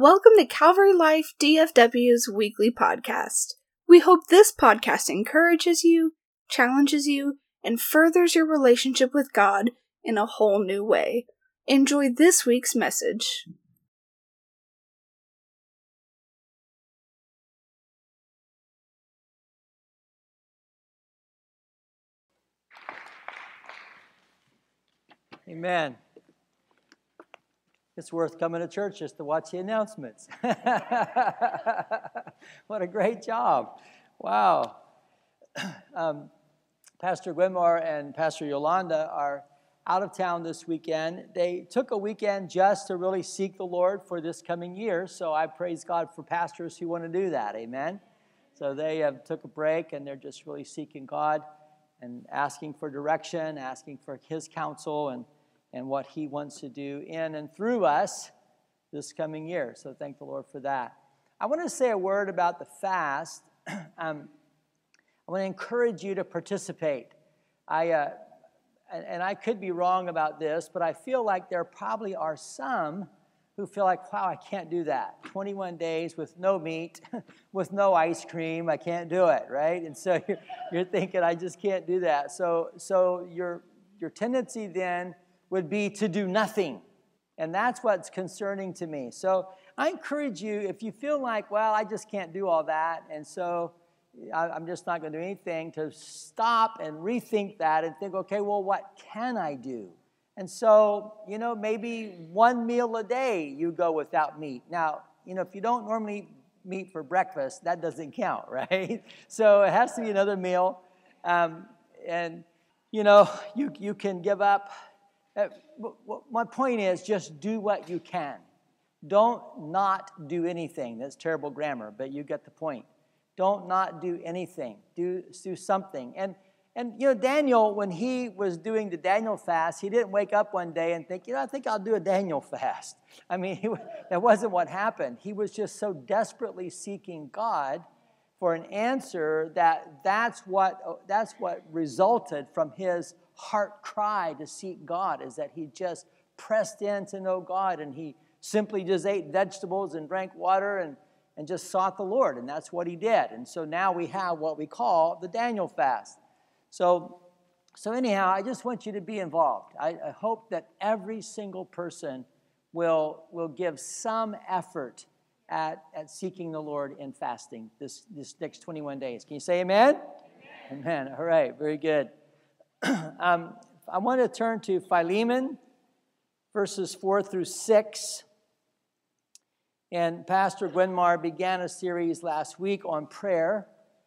Welcome to Calvary Life DFW's weekly podcast. We hope this podcast encourages you, challenges you, and furthers your relationship with God in a whole new way. Enjoy this week's message. Amen. It's worth coming to church just to watch the announcements. what a great job. Wow. Um, Pastor Gwimar and Pastor Yolanda are out of town this weekend. They took a weekend just to really seek the Lord for this coming year. So I praise God for pastors who want to do that. Amen. So they have took a break and they're just really seeking God and asking for direction, asking for His counsel, and and what He wants to do in and through us this coming year. So thank the Lord for that. I want to say a word about the fast. um, I want to encourage you to participate. I, uh, and, and I could be wrong about this, but I feel like there probably are some who feel like, wow, I can't do that. 21 days with no meat, with no ice cream, I can't do it, right? And so you're, you're thinking, I just can't do that. So, so your, your tendency then would be to do nothing. And that's what's concerning to me. So I encourage you, if you feel like, well, I just can't do all that, and so I'm just not going to do anything, to stop and rethink that and think, okay, well, what can I do? And so, you know, maybe one meal a day you go without meat. Now, you know, if you don't normally eat meat for breakfast, that doesn't count, right? So it has to be another meal. Um, and, you know, you, you can give up Uh, my point is just do what you can. Don't not do anything. That's terrible grammar, but you get the point. Don't not do anything. Do, do something. And, and, you know, Daniel, when he was doing the Daniel fast, he didn't wake up one day and think, you know, I think I'll do a Daniel fast. I mean, he, that wasn't what happened. He was just so desperately seeking God for an answer that that's what, that's what resulted from his heart cry to seek God is that he just pressed in to know God and he simply just ate vegetables and drank water and, and just sought the Lord. And that's what he did. And so now we have what we call the Daniel fast. So, so anyhow, I just want you to be involved. I, I hope that every single person will, will give some effort at, at seeking the Lord in fasting this, this next 21 days. Can you say amen? Amen. amen. All right, very good. um, I want to turn to Philemon, verses 4 through 6. And Pastor Gwenmar began a series last week on prayer.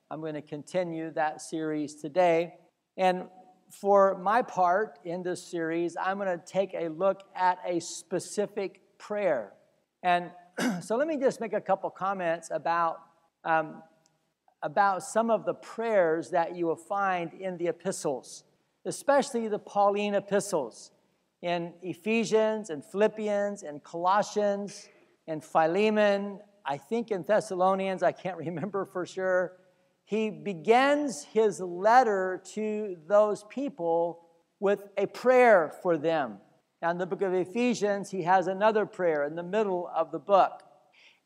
I'm going to continue that series today. And for my part in this series, I'm going to take a look at a specific prayer. And so let me just make a couple comments about, um, about some of the prayers that you will find in the epistles especially the Pauline epistles in Ephesians and Philippians and Colossians and Philemon, I think in Thessalonians, I can't remember for sure. He begins his letter to those people with a prayer for them. Now, in the book of Ephesians, he has another prayer in the middle of the book.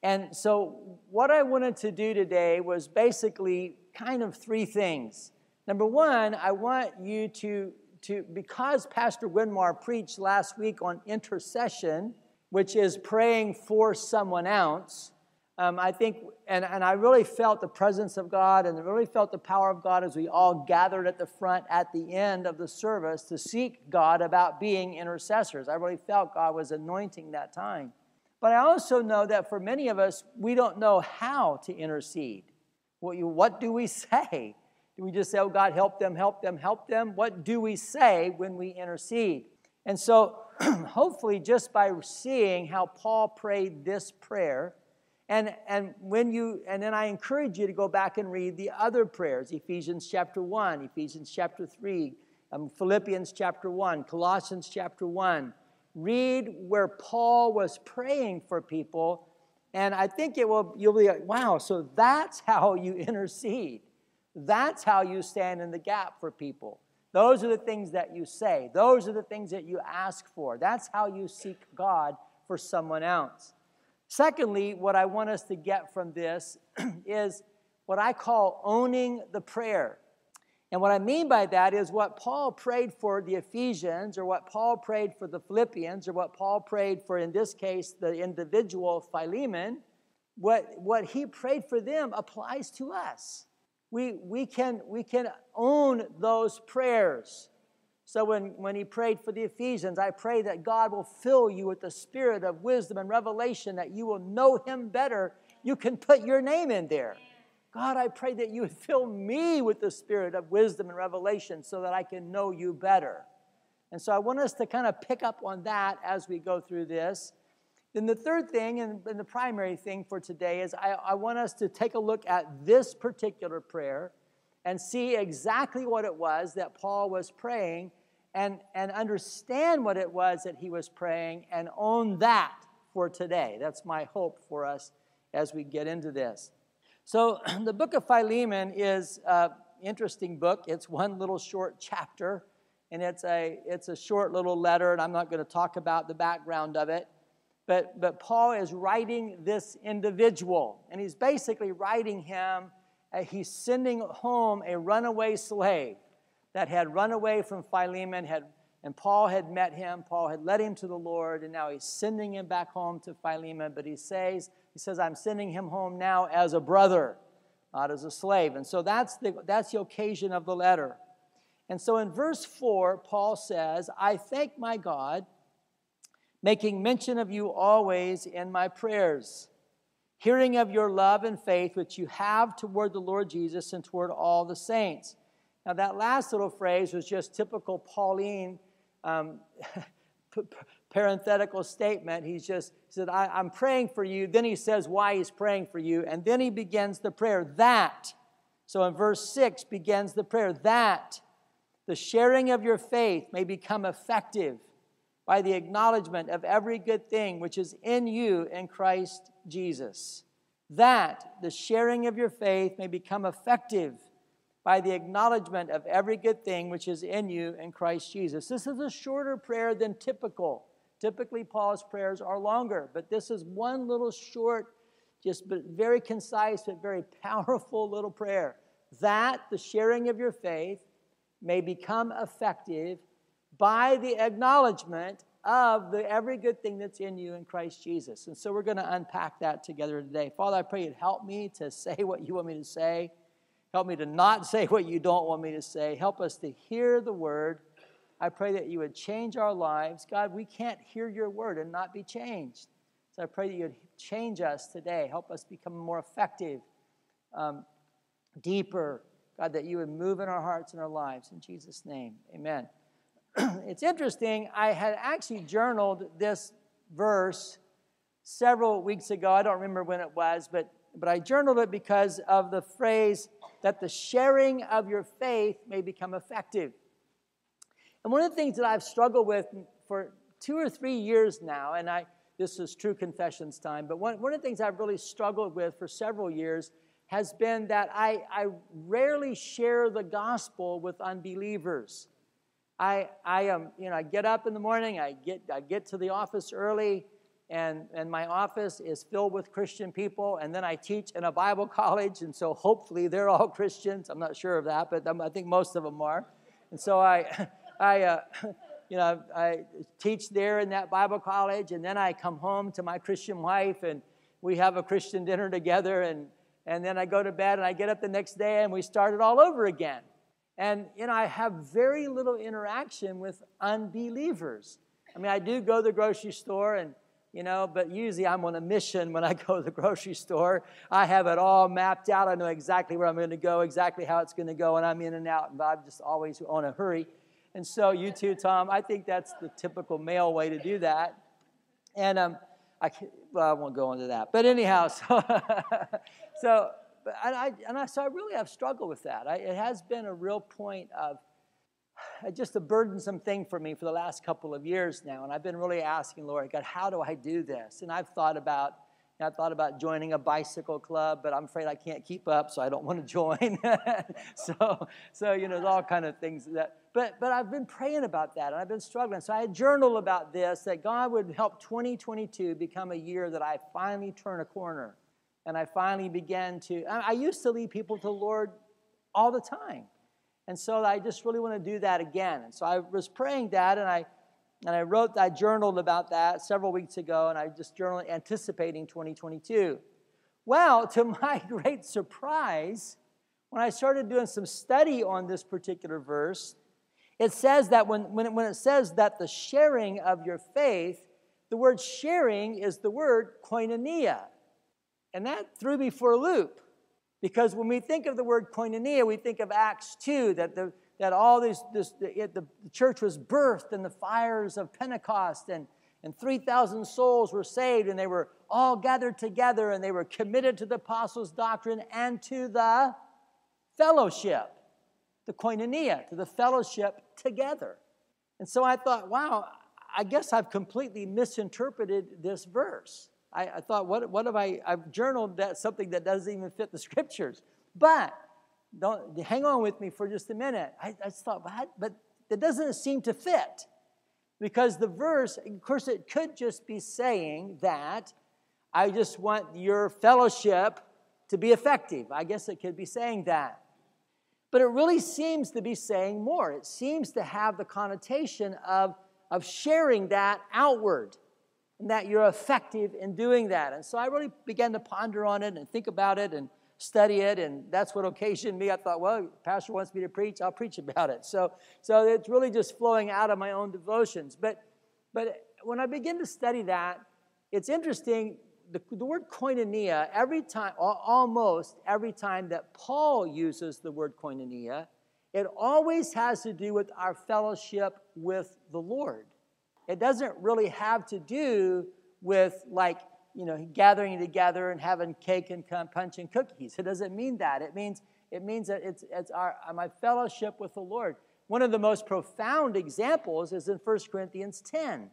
And so, what I wanted to do today was basically kind of three things. Number one, I want you to, to because Pastor Winmar preached last week on intercession, which is praying for someone else. Um, I think, and, and I really felt the presence of God and really felt the power of God as we all gathered at the front at the end of the service to seek God about being intercessors. I really felt God was anointing that time. But I also know that for many of us, we don't know how to intercede. What, you, what do we say? Do we just say, oh, God, help them, help them, help them? What do we say when we intercede? And so, hopefully, just by seeing how Paul prayed this prayer, and, and when you and then I encourage you to go back and read the other prayers, Ephesians chapter 1, Ephesians chapter 3, um, Philippians chapter 1, Colossians chapter 1. Read where Paul was praying for people, and I think it will you'll be like, wow, so that's how you intercede. That's how you stand in the gap for people. Those are the things that you say. Those are the things that you ask for. That's how you seek God for someone else. Secondly, what I want us to get from this is what I call owning the prayer. And what I mean by that is what Paul prayed for the Ephesians, or what Paul prayed for the Philippians, or what Paul prayed for, in this case, the individual Philemon. What, what he prayed for them applies to us. We, we, can, we can own those prayers. So when, when he prayed for the Ephesians, I pray that God will fill you with the spirit of wisdom and revelation, that you will know him better. You can put your name in there. God, I pray that you would fill me with the spirit of wisdom and revelation so that I can know you better. And so I want us to kind of pick up on that as we go through this. Then the third thing, and, and the primary thing for today, is I, I want us to take a look at this particular prayer and see exactly what it was that Paul was praying and, and understand what it was that he was praying and own that for today. That's my hope for us as we get into this. So, the book of Philemon is an interesting book. It's one little short chapter, and it's a, it's a short little letter, and I'm not going to talk about the background of it. But, but Paul is writing this individual, and he's basically writing him, uh, he's sending home a runaway slave that had run away from Philemon, had, and Paul had met him. Paul had led him to the Lord, and now he's sending him back home to Philemon. But he says, he says, I'm sending him home now as a brother, not as a slave. And so that's the, that's the occasion of the letter. And so in verse 4, Paul says, I thank my God, making mention of you always in my prayers, hearing of your love and faith which you have toward the Lord Jesus and toward all the saints. Now, that last little phrase was just typical Pauline um, parenthetical statement. He's just he said, I, am praying for you. Then he says why he's praying for you. And then he begins the prayer that. So in verse 6 begins the prayer that the sharing of your faith may become effective by the acknowledgement of every good thing which is in you in Christ Jesus. That the sharing of your faith may become effective by the acknowledgement of every good thing which is in you in Christ Jesus. This is a shorter prayer than typical. Typically, Paul's prayers are longer, but this is one little short, just very concise, but very powerful little prayer. That the sharing of your faith may become effective by the acknowledgement of the every good thing that's in you in Christ Jesus. And so we're going to unpack that together today. Father, I pray you'd help me to say what you want me to say. Help me to not say what you don't want me to say. Help us to hear the word I pray that you would change our lives. God, we can't hear your word and not be changed. So I pray that you would change us today. Help us become more effective, um, deeper. God, that you would move in our hearts and our lives. In Jesus' name, amen. it's interesting. I had actually journaled this verse several weeks ago. I don't remember when it was, but, but I journaled it because of the phrase that the sharing of your faith may become effective. And one of the things that I've struggled with for two or three years now, and I this is true confessions time, but one, one of the things I've really struggled with for several years has been that I, I rarely share the gospel with unbelievers. I, I um, you know, I get up in the morning, I get, I get to the office early, and, and my office is filled with Christian people, and then I teach in a Bible college, and so hopefully they're all Christians. I'm not sure of that, but I think most of them are. And so I, I, uh, you know, I teach there in that Bible college, and then I come home to my Christian wife, and we have a Christian dinner together, and and then I go to bed, and I get up the next day, and we start it all over again. And you know, I have very little interaction with unbelievers. I mean, I do go to the grocery store and you know, but usually I'm on a mission when I go to the grocery store. I have it all mapped out. I know exactly where I'm going to go, exactly how it's going to go, and I'm in and out, and I'm just always on a hurry. And so, you too, Tom, I think that's the typical male way to do that. And um, I, well, I won't go into that. But anyhow, so, so and I, and I, so I really have struggled with that. I, it has been a real point of uh, just a burdensome thing for me for the last couple of years now. And I've been really asking, Lord, God, how do I do this? And I've thought about, I thought about joining a bicycle club, but I'm afraid I can't keep up, so I don't want to join. so, so you know, all kind of things that. But but I've been praying about that, and I've been struggling. So I had journaled about this that God would help 2022 become a year that I finally turn a corner, and I finally began to. I, used to lead people to the Lord all the time, and so I just really want to do that again. And so I was praying that, and I and I wrote, I journaled about that several weeks ago, and I just journaled anticipating 2022. Well, to my great surprise, when I started doing some study on this particular verse, it says that when, when, it, when it says that the sharing of your faith, the word sharing is the word koinonia. And that threw me for a loop. Because when we think of the word koinonia, we think of Acts 2, that the, that all this, this it, the, the church was birthed in the fires of Pentecost, and, and 3,000 souls were saved, and they were all gathered together, and they were committed to the apostles' doctrine and to the fellowship, the koinonia, to the fellowship together. And so I thought, wow, I guess I've completely misinterpreted this verse. I, I thought, what, what have I? I've journaled that something that doesn't even fit the scriptures. But don't hang on with me for just a minute. I, I thought, what? But that doesn't seem to fit. Because the verse, of course, it could just be saying that I just want your fellowship to be effective. I guess it could be saying that. But it really seems to be saying more. It seems to have the connotation of, of sharing that outward and that you're effective in doing that. And so I really began to ponder on it and think about it and study it, and that's what occasioned me. I thought, well, pastor wants me to preach, I'll preach about it. So, so it's really just flowing out of my own devotions. But, but when I begin to study that, it's interesting. The, the word koinonia, every time, almost every time that Paul uses the word koinonia, it always has to do with our fellowship with the Lord. It doesn't really have to do with like you know, gathering together and having cake and punch and cookies. It doesn't mean that. It means it means that it's, it's our, my fellowship with the Lord. One of the most profound examples is in 1 Corinthians 10,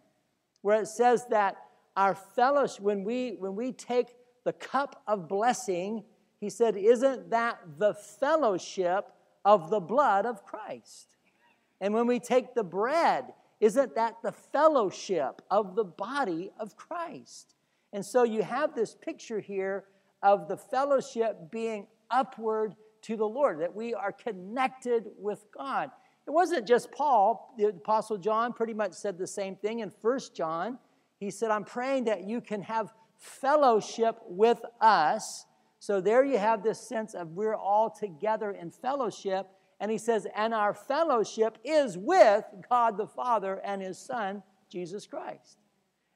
where it says that our fellowship, when we when we take the cup of blessing, he said, isn't that the fellowship of the blood of Christ? And when we take the bread, isn't that the fellowship of the body of Christ? And so you have this picture here of the fellowship being upward to the Lord, that we are connected with God. It wasn't just Paul, the Apostle John pretty much said the same thing in First John. He said, I'm praying that you can have fellowship with us. So there you have this sense of we're all together in fellowship. And he says, and our fellowship is with God the Father and his Son, Jesus Christ.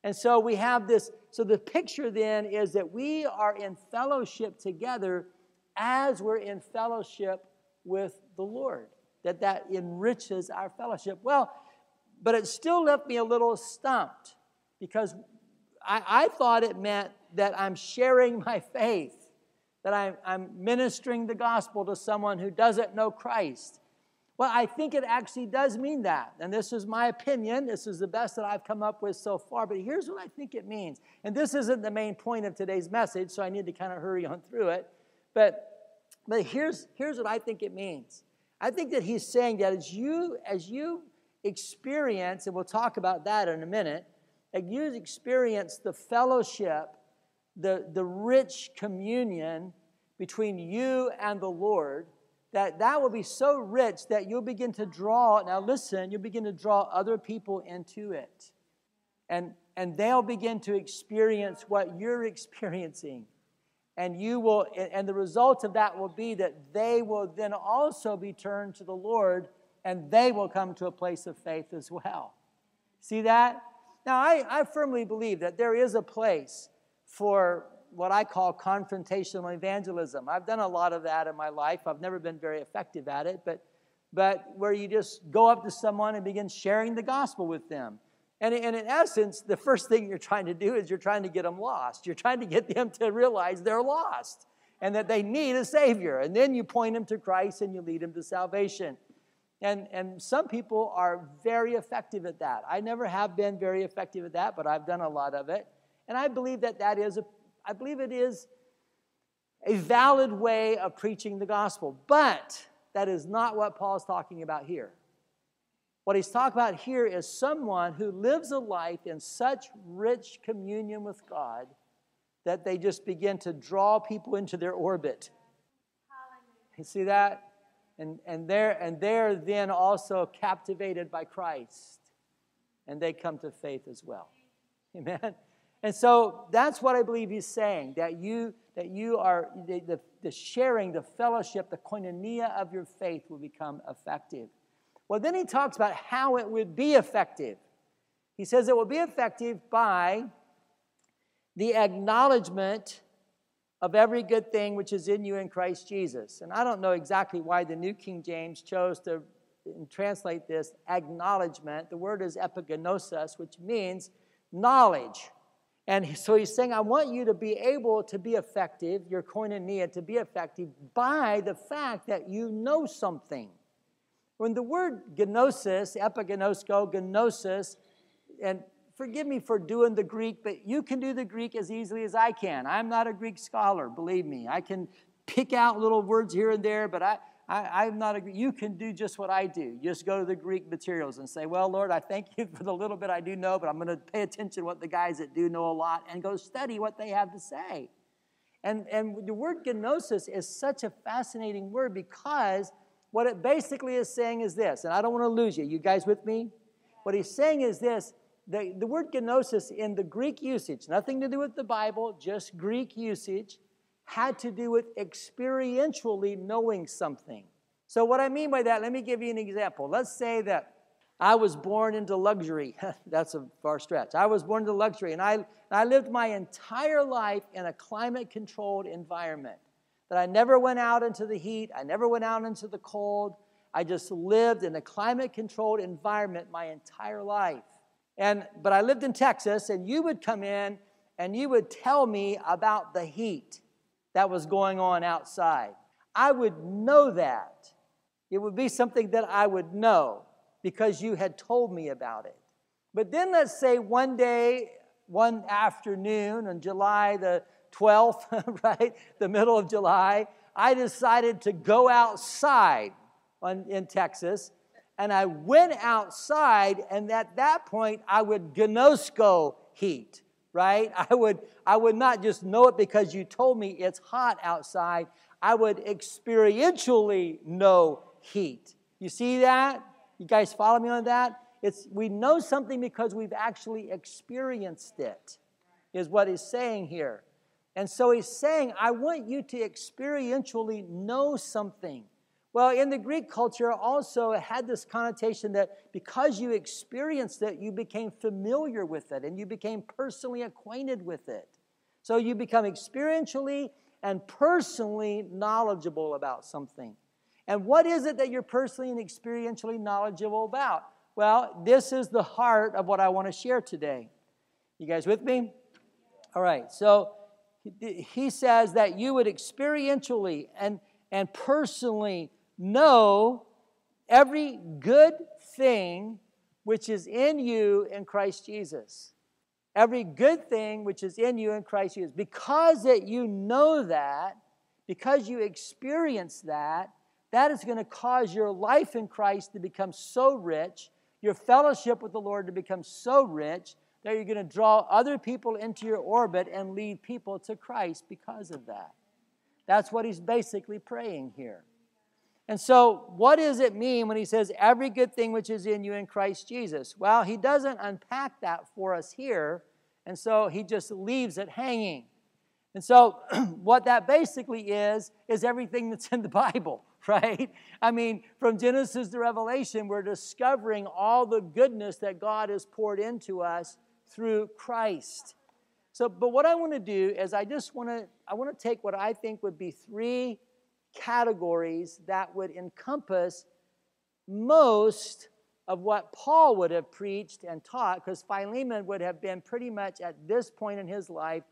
And so we have this. So the picture then is that we are in fellowship together as we're in fellowship with the Lord. That that enriches our fellowship. Well, but it still left me a little stumped because I, I thought it meant that I'm sharing my faith, that I'm, I'm ministering the gospel to someone who doesn't know Christ. Well, I think it actually does mean that. And this is my opinion. This is the best that I've come up with so far. But here's what I think it means. And this isn't the main point of today's message, so I need to kind of hurry on through it. But, but here's, here's what I think it means. I think that he's saying that as you, as you experience, and we'll talk about that in a minute, as you experience the fellowship, the, the rich communion between you and the Lord, that that will be so rich that you'll begin to draw now listen you'll begin to draw other people into it. And and they'll begin to experience what you're experiencing. And you will and the result of that will be that they will then also be turned to the lord and they will come to a place of faith as well. See that? Now i, I firmly believe that there is a place for what I call confrontational evangelism. I've done a lot of that in my life. I've never been very effective at it, but, but where you just go up to someone and begin sharing the gospel with them. And, and in essence, the first thing you're trying to do is you're trying to get them lost. You're trying to get them to realize they're lost and that they need a Savior. And then you point them to Christ and you lead them to salvation. And, and some people are very effective at that. I never have been very effective at that, but I've done a lot of it. And I believe that that is a I believe it is a valid way of preaching the gospel. But that is not what Paul's talking about here. What he's talking about here is someone who lives a life in such rich communion with God that they just begin to draw people into their orbit. You see that? And, and, they're, and they're then also captivated by Christ. And they come to faith as well. Amen. And so that's what I believe he's saying that you, that you are, the, the, the sharing, the fellowship, the koinonia of your faith will become effective. Well, then he talks about how it would be effective. He says it will be effective by the acknowledgement of every good thing which is in you in Christ Jesus. And I don't know exactly why the New King James chose to translate this acknowledgement. The word is epignosis, which means knowledge. And so he's saying, I want you to be able to be effective, your koinonia, to be effective by the fact that you know something. When the word gnosis, epiginosko, gnosis, and forgive me for doing the Greek, but you can do the Greek as easily as I can. I'm not a Greek scholar, believe me. I can pick out little words here and there, but I, I, am not a You can do just what I do. Just go to the Greek materials and say, Well, Lord, I thank you for the little bit I do know, but I'm going to pay attention to what the guys that do know a lot and go study what they have to say. And, and the word gnosis is such a fascinating word because what it basically is saying is this, and I don't want to lose you. You guys with me? What he's saying is this the, the word gnosis in the Greek usage, nothing to do with the Bible, just Greek usage, had to do with experientially knowing something. So, what I mean by that, let me give you an example. Let's say that I was born into luxury. That's a far stretch. I was born into luxury, and I, I lived my entire life in a climate controlled environment that I never went out into the heat, I never went out into the cold. I just lived in a climate controlled environment my entire life. And but I lived in Texas and you would come in and you would tell me about the heat that was going on outside. I would know that. It would be something that I would know because you had told me about it. But then let's say one day, one afternoon on July the 12th, right? The middle of July, I decided to go outside on, in Texas. And I went outside, and at that point, I would gnosko heat, right? I would, I would not just know it because you told me it's hot outside. I would experientially know heat. You see that? You guys follow me on that? It's, we know something because we've actually experienced it, is what he's saying here. And so he's saying, I want you to experientially know something. Well, in the Greek culture, also it had this connotation that because you experienced it, you became familiar with it and you became personally acquainted with it. So you become experientially and personally knowledgeable about something. And what is it that you're personally and experientially knowledgeable about? Well, this is the heart of what I want to share today. You guys with me? All right, so he says that you would experientially and, and personally know every good thing which is in you in Christ Jesus. Every good thing which is in you in Christ Jesus. Because that you know that, because you experience that, that is going to cause your life in Christ to become so rich, your fellowship with the Lord to become so rich, that you're going to draw other people into your orbit and lead people to Christ because of that. That's what he's basically praying here. And so, what does it mean when he says, every good thing which is in you in Christ Jesus? Well, he doesn't unpack that for us here, and so he just leaves it hanging. And so, what that basically is, is everything that's in the Bible, right? I mean, from Genesis to Revelation, we're discovering all the goodness that God has poured into us through Christ. So, but what I want to do is I just want to I want to take what I think would be three categories that would encompass most of what Paul would have preached and taught, because Philemon would have been pretty much at this point in his life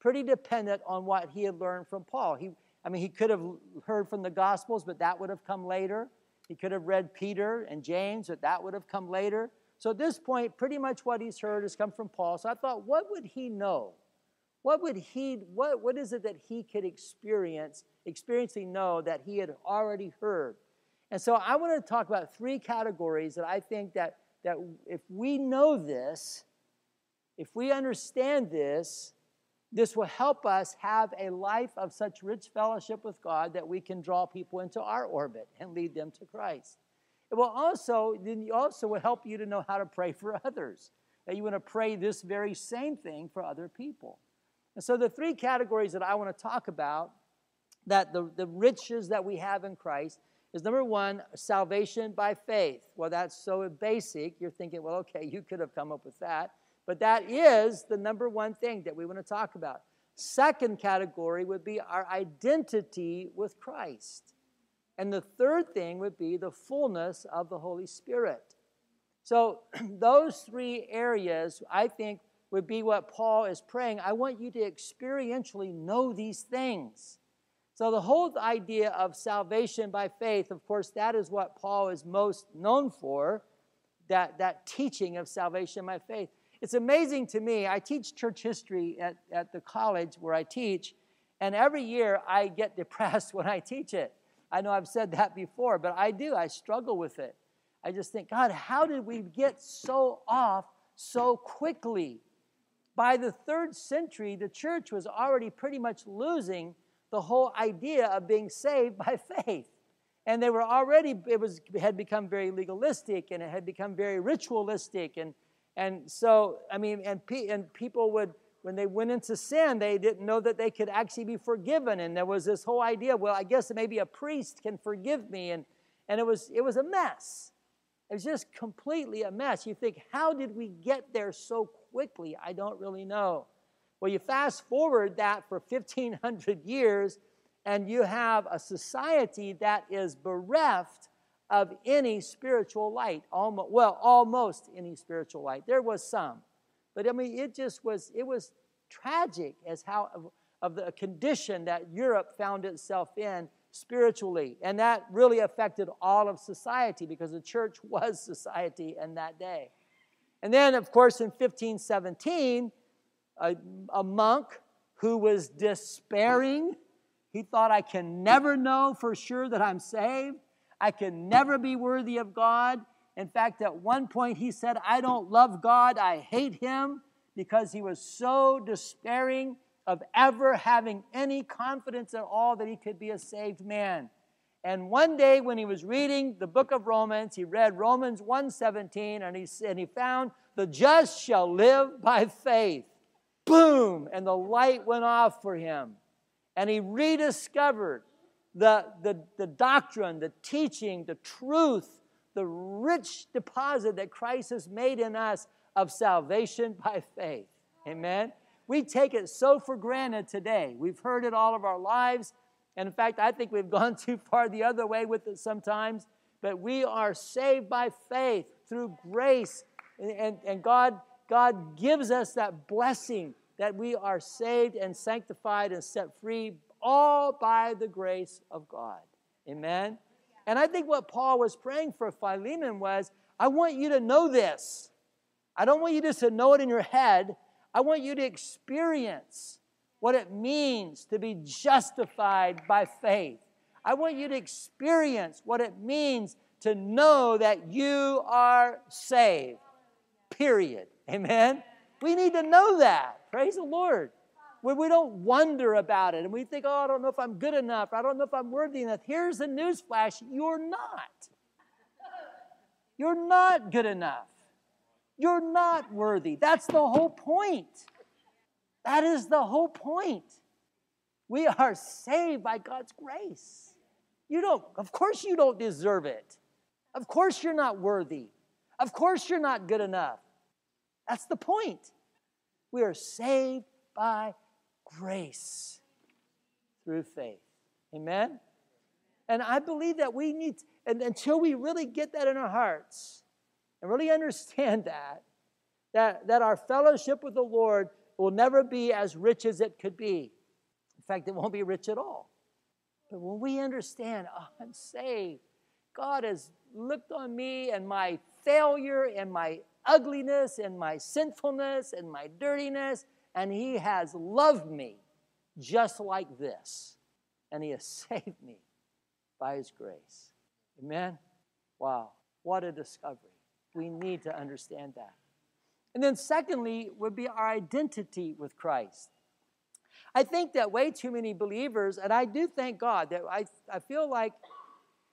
pretty dependent on what he had learned from Paul. He, I mean, he could have heard from the Gospels, but that would have come later. He could have read Peter and James, but that would have come later. So at this point, pretty much what he's heard has come from Paul. So I thought, what would he know? What would he, what, what is it that he could experience, experiencing know that he had already heard? And so I want to talk about three categories that I think that, that if we know this, if we understand this, this will help us have a life of such rich fellowship with God that we can draw people into our orbit and lead them to Christ. It will also, then also will help you to know how to pray for others. That you want to pray this very same thing for other people. And so the three categories that I want to talk about, that the, the riches that we have in Christ, is number one, salvation by faith. Well, that's so basic. You're thinking, well, okay, you could have come up with that. But that is the number one thing that we want to talk about. Second category would be our identity with Christ. And the third thing would be the fullness of the Holy Spirit. So, those three areas, I think, would be what Paul is praying. I want you to experientially know these things. So, the whole idea of salvation by faith, of course, that is what Paul is most known for that, that teaching of salvation by faith. It's amazing to me. I teach church history at, at the college where I teach, and every year I get depressed when I teach it. I know I've said that before, but I do. I struggle with it. I just think, God, how did we get so off so quickly? By the third century, the church was already pretty much losing the whole idea of being saved by faith. And they were already, it was, had become very legalistic and it had become very ritualistic and and so, I mean, and, pe- and people would, when they went into sin, they didn't know that they could actually be forgiven. And there was this whole idea, well, I guess maybe a priest can forgive me. And, and it, was, it was a mess. It was just completely a mess. You think, how did we get there so quickly? I don't really know. Well, you fast forward that for 1,500 years, and you have a society that is bereft of any spiritual light. Almost, well, almost any spiritual light. There was some. But I mean, it just was, it was tragic as how of, of the condition that Europe found itself in spiritually. And that really affected all of society because the church was society in that day. And then, of course, in 1517, a, a monk who was despairing, he thought, I can never know for sure that I'm saved. I can never be worthy of God. In fact, at one point he said, I don't love God, I hate him, because he was so despairing of ever having any confidence at all that he could be a saved man. And one day when he was reading the book of Romans, he read Romans 1:17 and he and he found the just shall live by faith. Boom, and the light went off for him. And he rediscovered the, the, the doctrine, the teaching, the truth, the rich deposit that Christ has made in us of salvation by faith. Amen. We take it so for granted today. We've heard it all of our lives. And in fact, I think we've gone too far the other way with it sometimes. But we are saved by faith through grace. And, and, and God, God gives us that blessing that we are saved and sanctified and set free all by the grace of God. Amen? And I think what Paul was praying for Philemon was I want you to know this. I don't want you just to know it in your head. I want you to experience what it means to be justified by faith. I want you to experience what it means to know that you are saved. Period. Amen? We need to know that. Praise the Lord where we don't wonder about it and we think, oh, I don't know if I'm good enough. I don't know if I'm worthy enough. Here's the newsflash you're not. You're not good enough. You're not worthy. That's the whole point. That is the whole point. We are saved by God's grace. You don't, of course, you don't deserve it. Of course, you're not worthy. Of course, you're not good enough. That's the point. We are saved by grace through faith. Amen? And I believe that we need, and until we really get that in our hearts and really understand that, that, that our fellowship with the Lord will never be as rich as it could be. In fact, it won't be rich at all. But when we understand, oh, I'm saved, God has looked on me and my failure and my ugliness and my sinfulness and my dirtiness, and He has loved me just like this. And He has saved me by His grace. Amen? Wow, what a discovery. We need to understand that. And then, secondly, would be our identity with Christ. I think that way too many believers, and I do thank God that I, I feel like,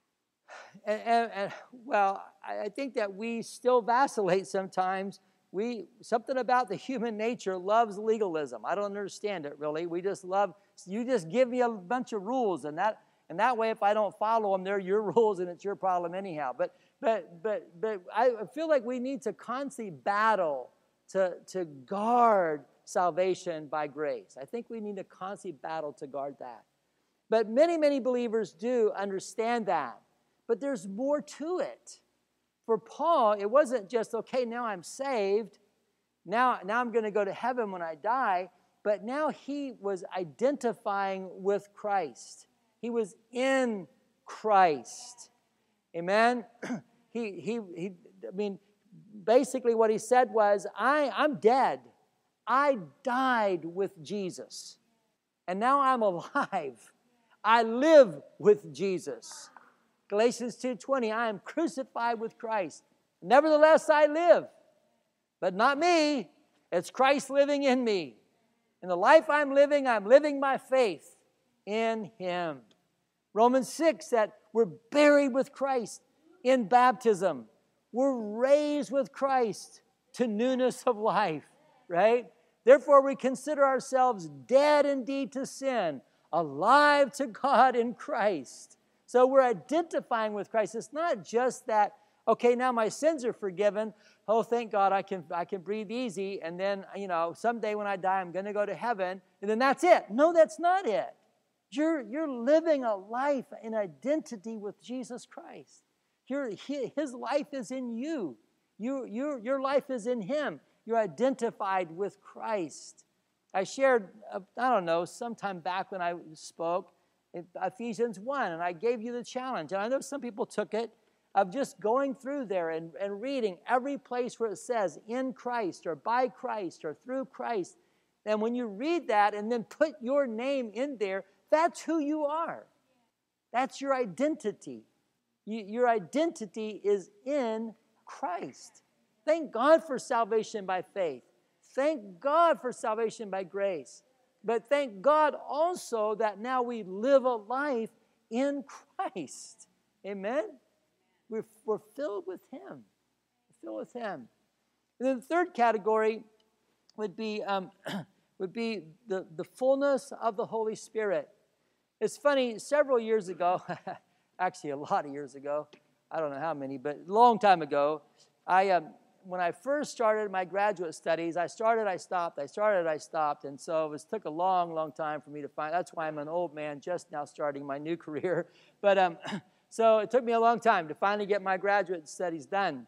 and, and, and well, I think that we still vacillate sometimes. We something about the human nature loves legalism. I don't understand it really. We just love you. Just give me a bunch of rules, and that and that way, if I don't follow them, they're your rules, and it's your problem anyhow. But but but but I feel like we need to constantly battle to to guard salvation by grace. I think we need to constantly battle to guard that. But many, many believers do understand that. But there's more to it. For Paul, it wasn't just, okay, now I'm saved. Now, now I'm going to go to heaven when I die. But now he was identifying with Christ. He was in Christ. Amen? he, he, he, I mean, basically what he said was, I, I'm dead. I died with Jesus, and now I'm alive. I live with Jesus. Galatians 2:20, I am crucified with Christ. Nevertheless, I live, but not me. It's Christ living in me. In the life I'm living, I'm living my faith in Him. Romans 6 that we're buried with Christ in baptism. We're raised with Christ to newness of life, right? Therefore, we consider ourselves dead indeed to sin, alive to God in Christ. So we're identifying with Christ. It's not just that, okay, now my sins are forgiven. Oh, thank God I can, I can breathe easy. And then, you know, someday when I die, I'm going to go to heaven. And then that's it. No, that's not it. You're, you're living a life in identity with Jesus Christ. Your, his life is in you. You, you. Your life is in Him. You're identified with Christ. I shared, uh, I don't know, sometime back when I spoke, Ephesians 1, and I gave you the challenge. And I know some people took it of just going through there and, and reading every place where it says in Christ or by Christ or through Christ. And when you read that and then put your name in there, that's who you are. That's your identity. You, your identity is in Christ. Thank God for salvation by faith. Thank God for salvation by grace. But thank God also that now we live a life in Christ. Amen? We're, we're filled with Him. We're filled with Him. And then the third category would be, um, would be the, the fullness of the Holy Spirit. It's funny, several years ago, actually a lot of years ago, I don't know how many, but a long time ago, I, um, when I first started my graduate studies, I started, I stopped, I started, I stopped, and so it was, took a long, long time for me to find. That's why I'm an old man just now starting my new career. But um, so it took me a long time to finally get my graduate studies done.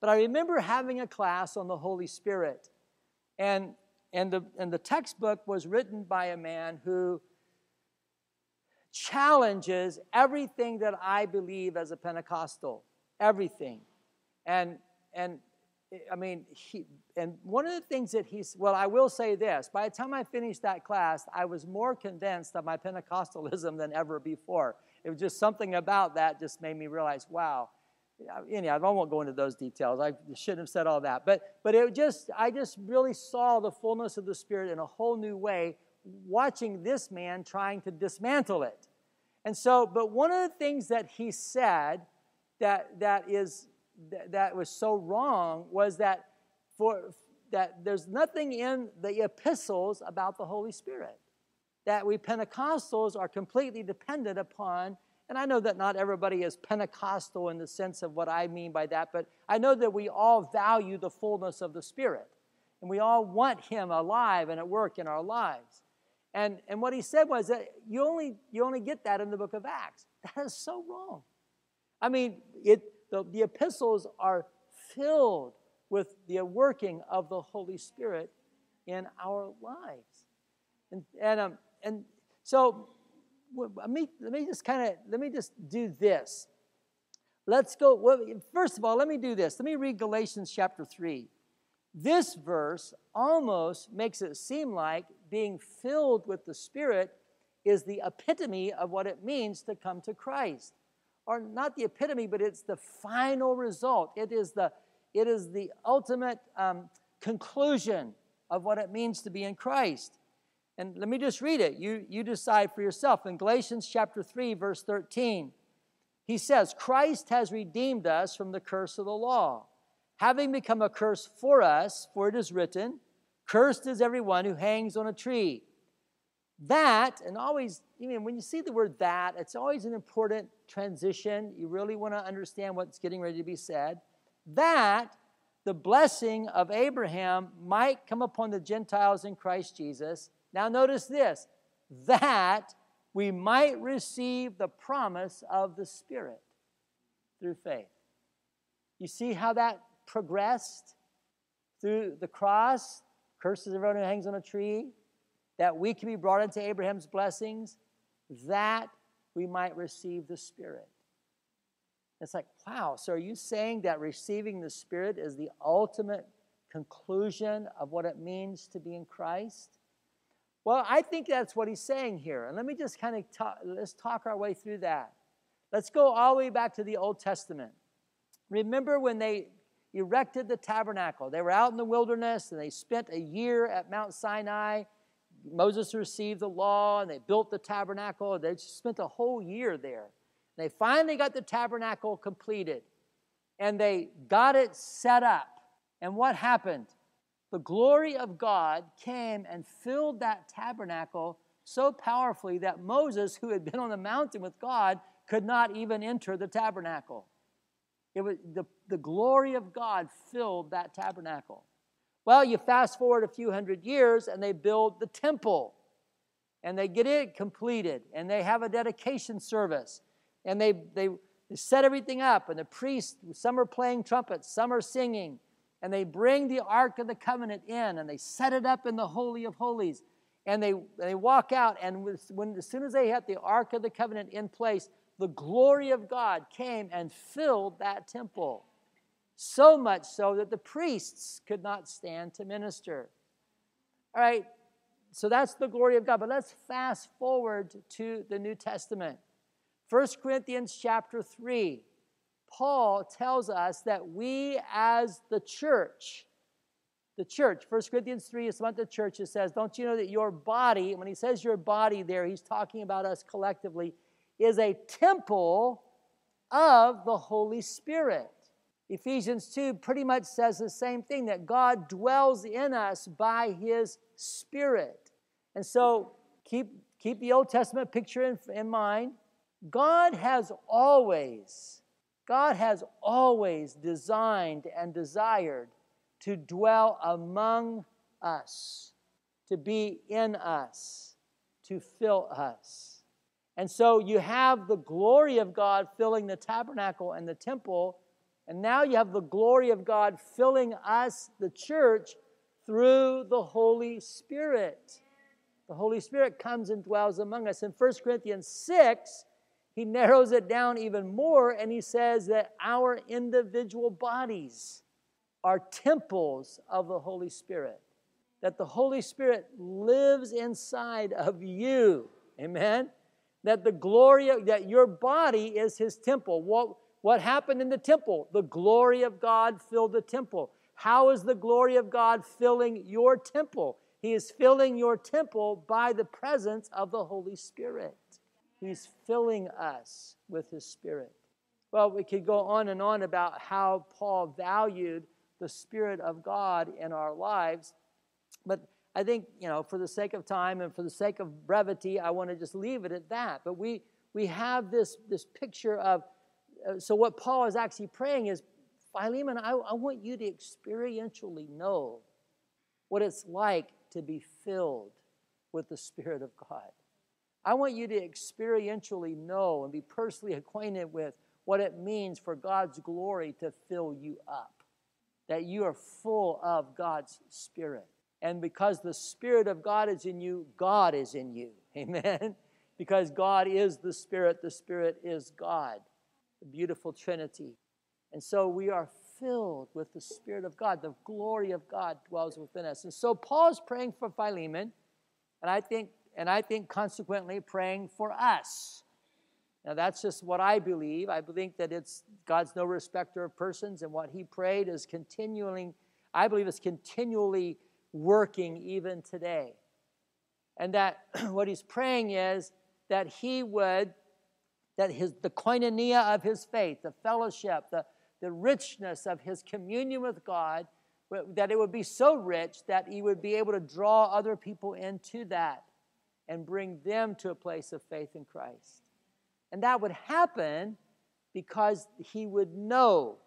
But I remember having a class on the Holy Spirit, and and the and the textbook was written by a man who challenges everything that I believe as a Pentecostal, everything. And and I mean, he, and one of the things that he's, well, I will say this. By the time I finished that class, I was more convinced of my Pentecostalism than ever before. It was just something about that just made me realize, wow. Anyhow, I won't go into those details. I shouldn't have said all that. But, but it just, I just really saw the fullness of the Spirit in a whole new way watching this man trying to dismantle it. And so, but one of the things that he said that, that is th- that was so wrong was that for that there's nothing in the epistles about the Holy Spirit. That we Pentecostals are completely dependent upon, and I know that not everybody is Pentecostal in the sense of what I mean by that, but I know that we all value the fullness of the Spirit. And we all want Him alive and at work in our lives. And, and what he said was that you only, you only get that in the book of Acts. That is so wrong. I mean, it, the, the epistles are filled with the working of the Holy Spirit in our lives. And, and, um, and so let me, let me just kind of, let me just do this. Let's go, well, first of all, let me do this. Let me read Galatians chapter 3. this verse almost makes it seem like being filled with the Spirit is the epitome of what it means to come to Christ. Or not the epitome, but it's the final result. It is the, it is the ultimate um, conclusion of what it means to be in Christ. And let me just read it. You, you decide for yourself. In Galatians chapter 3, verse 13, he says, Christ has redeemed us from the curse of the law, having become a curse for us, for it is written, Cursed is everyone who hangs on a tree. That, and always, I mean, when you see the word that, it's always an important transition. You really want to understand what's getting ready to be said. That the blessing of Abraham might come upon the Gentiles in Christ Jesus. Now, notice this that we might receive the promise of the Spirit through faith. You see how that progressed through the cross, curses everyone who hangs on a tree, that we can be brought into Abraham's blessings, that we might receive the Spirit. It's like, wow, so are you saying that receiving the Spirit is the ultimate conclusion of what it means to be in Christ? Well, I think that's what he's saying here. And let me just kind of talk, let's talk our way through that. Let's go all the way back to the Old Testament. Remember when they erected the tabernacle? They were out in the wilderness and they spent a year at Mount Sinai. Moses received the law and they built the tabernacle. They spent a whole year there. They finally got the tabernacle completed and they got it set up. And what happened? The glory of God came and filled that tabernacle so powerfully that Moses, who had been on the mountain with God, could not even enter the tabernacle. It was the, the glory of God filled that tabernacle. Well, you fast forward a few hundred years and they build the temple and they get it completed and they have a dedication service and they, they, they set everything up, and the priests, some are playing trumpets, some are singing, and they bring the Ark of the Covenant in, and they set it up in the Holy of Holies, and they, they walk out, and when, as soon as they had the Ark of the Covenant in place, the glory of God came and filled that temple. So much so that the priests could not stand to minister. All right, so that's the glory of God. But let's fast forward to the New Testament. 1 Corinthians chapter 3, Paul tells us that we as the church, the church, 1 Corinthians 3 is about the church. It says, Don't you know that your body, when he says your body there, he's talking about us collectively, is a temple of the Holy Spirit. Ephesians 2 pretty much says the same thing that God dwells in us by his Spirit. And so keep, keep the Old Testament picture in, in mind. God has always, God has always designed and desired to dwell among us, to be in us, to fill us. And so you have the glory of God filling the tabernacle and the temple, and now you have the glory of God filling us, the church, through the Holy Spirit. The Holy Spirit comes and dwells among us. In 1 Corinthians 6, he narrows it down even more and he says that our individual bodies are temples of the Holy Spirit. That the Holy Spirit lives inside of you. Amen? That the glory of, that your body is his temple. What, what happened in the temple? The glory of God filled the temple. How is the glory of God filling your temple? He is filling your temple by the presence of the Holy Spirit. He's filling us with His Spirit. Well, we could go on and on about how Paul valued the Spirit of God in our lives, but I think, you know, for the sake of time and for the sake of brevity, I want to just leave it at that. But we, we have this, this picture of, uh, so what Paul is actually praying is, Philemon, I, I want you to experientially know what it's like to be filled with the Spirit of God. I want you to experientially know and be personally acquainted with what it means for God's glory to fill you up, that you are full of God's Spirit. And because the Spirit of God is in you, God is in you. Amen? Because God is the Spirit, the Spirit is God, the beautiful Trinity. And so we are filled with the Spirit of God. The glory of God dwells within us. And so Paul's praying for Philemon, and I think, and I think consequently praying for us. Now that's just what I believe. I believe that it's God's no respecter of persons, and what he prayed is continuing, I believe is continually working even today. And that what he's praying is that he would, that his the koinonia of his faith, the fellowship, the, the richness of his communion with God, that it would be so rich that he would be able to draw other people into that and bring them to a place of faith in Christ. And that would happen because he would know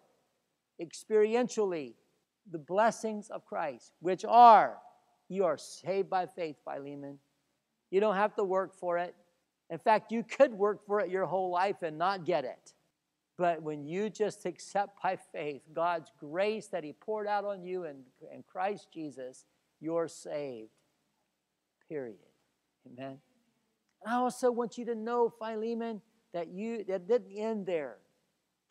experientially the blessings of Christ, which are you are saved by faith, Philemon. You don't have to work for it. In fact, you could work for it your whole life and not get it. But when you just accept by faith God's grace that He poured out on you in, in Christ Jesus, you're saved. Period. Amen. And I also want you to know, Philemon, that you that didn't end there.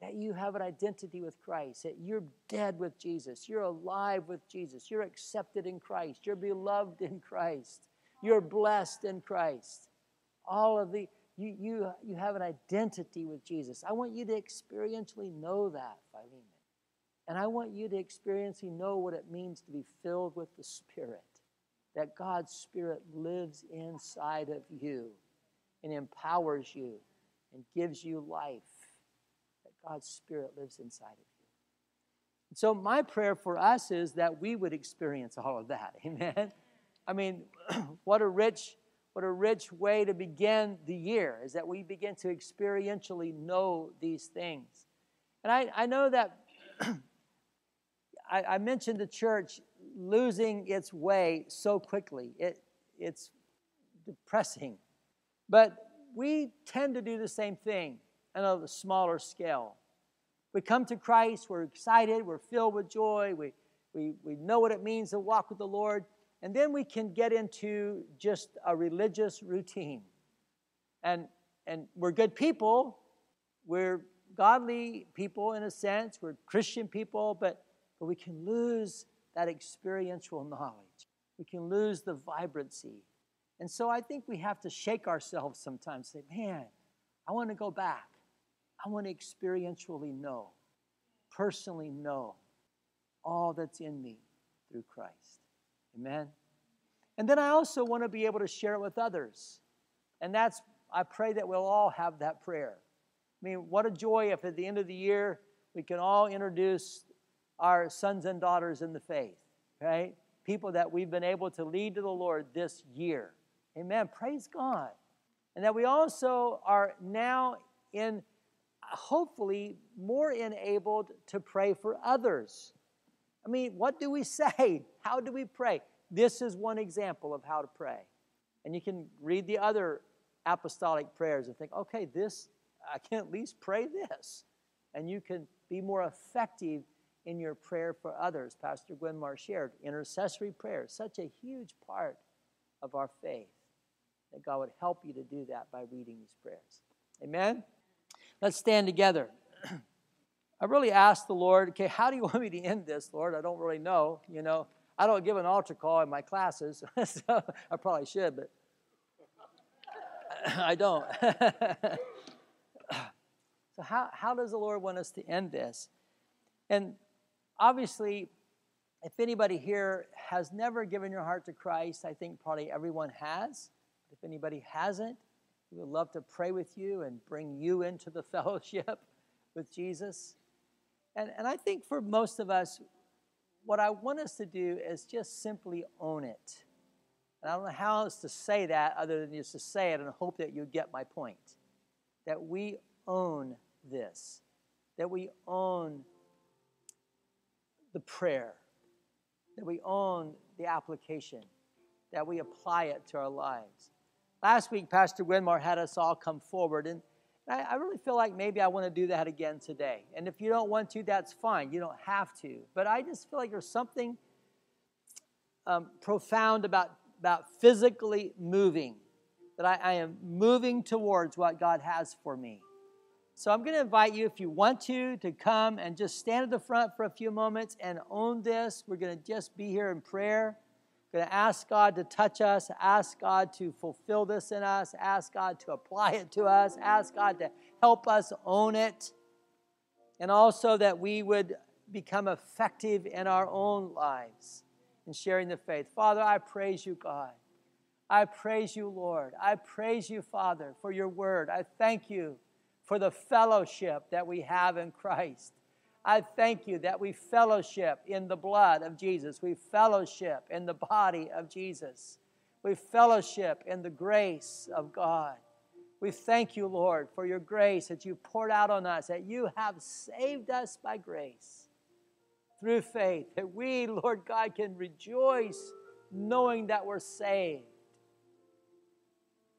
That you have an identity with Christ, that you're dead with Jesus, you're alive with Jesus, you're accepted in Christ, you're beloved in Christ, you're blessed in Christ. All of the you you you have an identity with Jesus. I want you to experientially know that, Philemon. And I want you to experientially know what it means to be filled with the Spirit. That God's Spirit lives inside of you and empowers you and gives you life. God's Spirit lives inside of you. So, my prayer for us is that we would experience all of that. Amen. I mean, what a rich, what a rich way to begin the year is that we begin to experientially know these things. And I, I know that I, I mentioned the church losing its way so quickly. It, it's depressing. But we tend to do the same thing on a smaller scale. We come to Christ, we're excited, we're filled with joy, we, we, we know what it means to walk with the Lord, and then we can get into just a religious routine. And, and we're good people, we're godly people in a sense, we're Christian people, but, but we can lose that experiential knowledge. We can lose the vibrancy and so I think we have to shake ourselves sometimes, say, man, I want to go back. I want to experientially know, personally know all that's in me through Christ. Amen. And then I also want to be able to share it with others. And that's, I pray that we'll all have that prayer. I mean, what a joy if at the end of the year we can all introduce our sons and daughters in the faith, right? People that we've been able to lead to the Lord this year. Amen. Praise God. And that we also are now in, hopefully, more enabled to pray for others. I mean, what do we say? How do we pray? This is one example of how to pray. And you can read the other apostolic prayers and think, okay, this, I can at least pray this. And you can be more effective in your prayer for others. Pastor Gwenmar shared intercessory prayer, such a huge part of our faith that God would help you to do that by reading these prayers. Amen? Let's stand together. I really asked the Lord, okay, how do you want me to end this, Lord? I don't really know. You know, I don't give an altar call in my classes, so I probably should, but I don't. so, how, how does the Lord want us to end this? And obviously, if anybody here has never given your heart to Christ, I think probably everyone has. If anybody hasn't, we would love to pray with you and bring you into the fellowship with Jesus. And, and I think for most of us, what I want us to do is just simply own it. And I don't know how else to say that other than just to say it and hope that you get my point. That we own this, that we own the prayer, that we own the application, that we apply it to our lives. Last week, Pastor Gwenmar had us all come forward, and I, I really feel like maybe I want to do that again today. And if you don't want to, that's fine. You don't have to. But I just feel like there's something um, profound about, about physically moving, that I, I am moving towards what God has for me. So I'm going to invite you, if you want to, to come and just stand at the front for a few moments and own this. We're going to just be here in prayer. We're going to ask God to touch us, ask God to fulfill this in us, ask God to apply it to us, ask God to help us own it, and also that we would become effective in our own lives in sharing the faith. Father, I praise you, God. I praise you, Lord. I praise you, Father, for your word. I thank you for the fellowship that we have in Christ. I thank you that we fellowship in the blood of Jesus. We fellowship in the body of Jesus. We fellowship in the grace of God. We thank you, Lord, for your grace that you poured out on us, that you have saved us by grace through faith, that we, Lord God, can rejoice knowing that we're saved,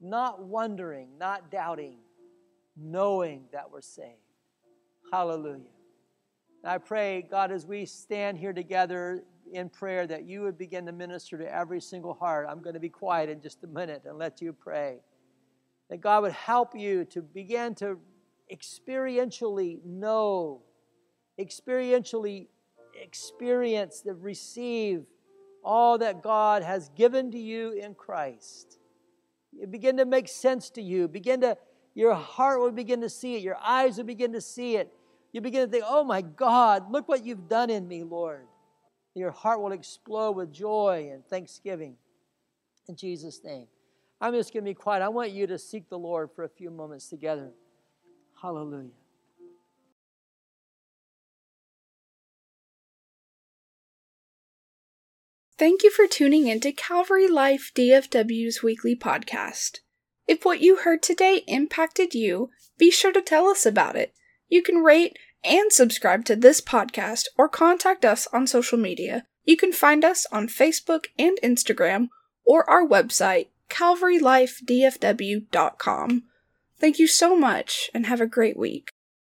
not wondering, not doubting, knowing that we're saved. Hallelujah. And I pray, God, as we stand here together in prayer, that you would begin to minister to every single heart. I'm going to be quiet in just a minute and let you pray. That God would help you to begin to experientially know, experientially experience, to receive all that God has given to you in Christ. It begin to make sense to you. Begin to your heart will begin to see it. Your eyes will begin to see it. You begin to think, oh my God, look what you've done in me, Lord. Your heart will explode with joy and thanksgiving. In Jesus' name. I'm just going to be quiet. I want you to seek the Lord for a few moments together. Hallelujah. Thank you for tuning in to Calvary Life DFW's weekly podcast. If what you heard today impacted you, be sure to tell us about it. You can rate and subscribe to this podcast or contact us on social media. You can find us on Facebook and Instagram or our website, calvarylifedfw.com. Thank you so much and have a great week.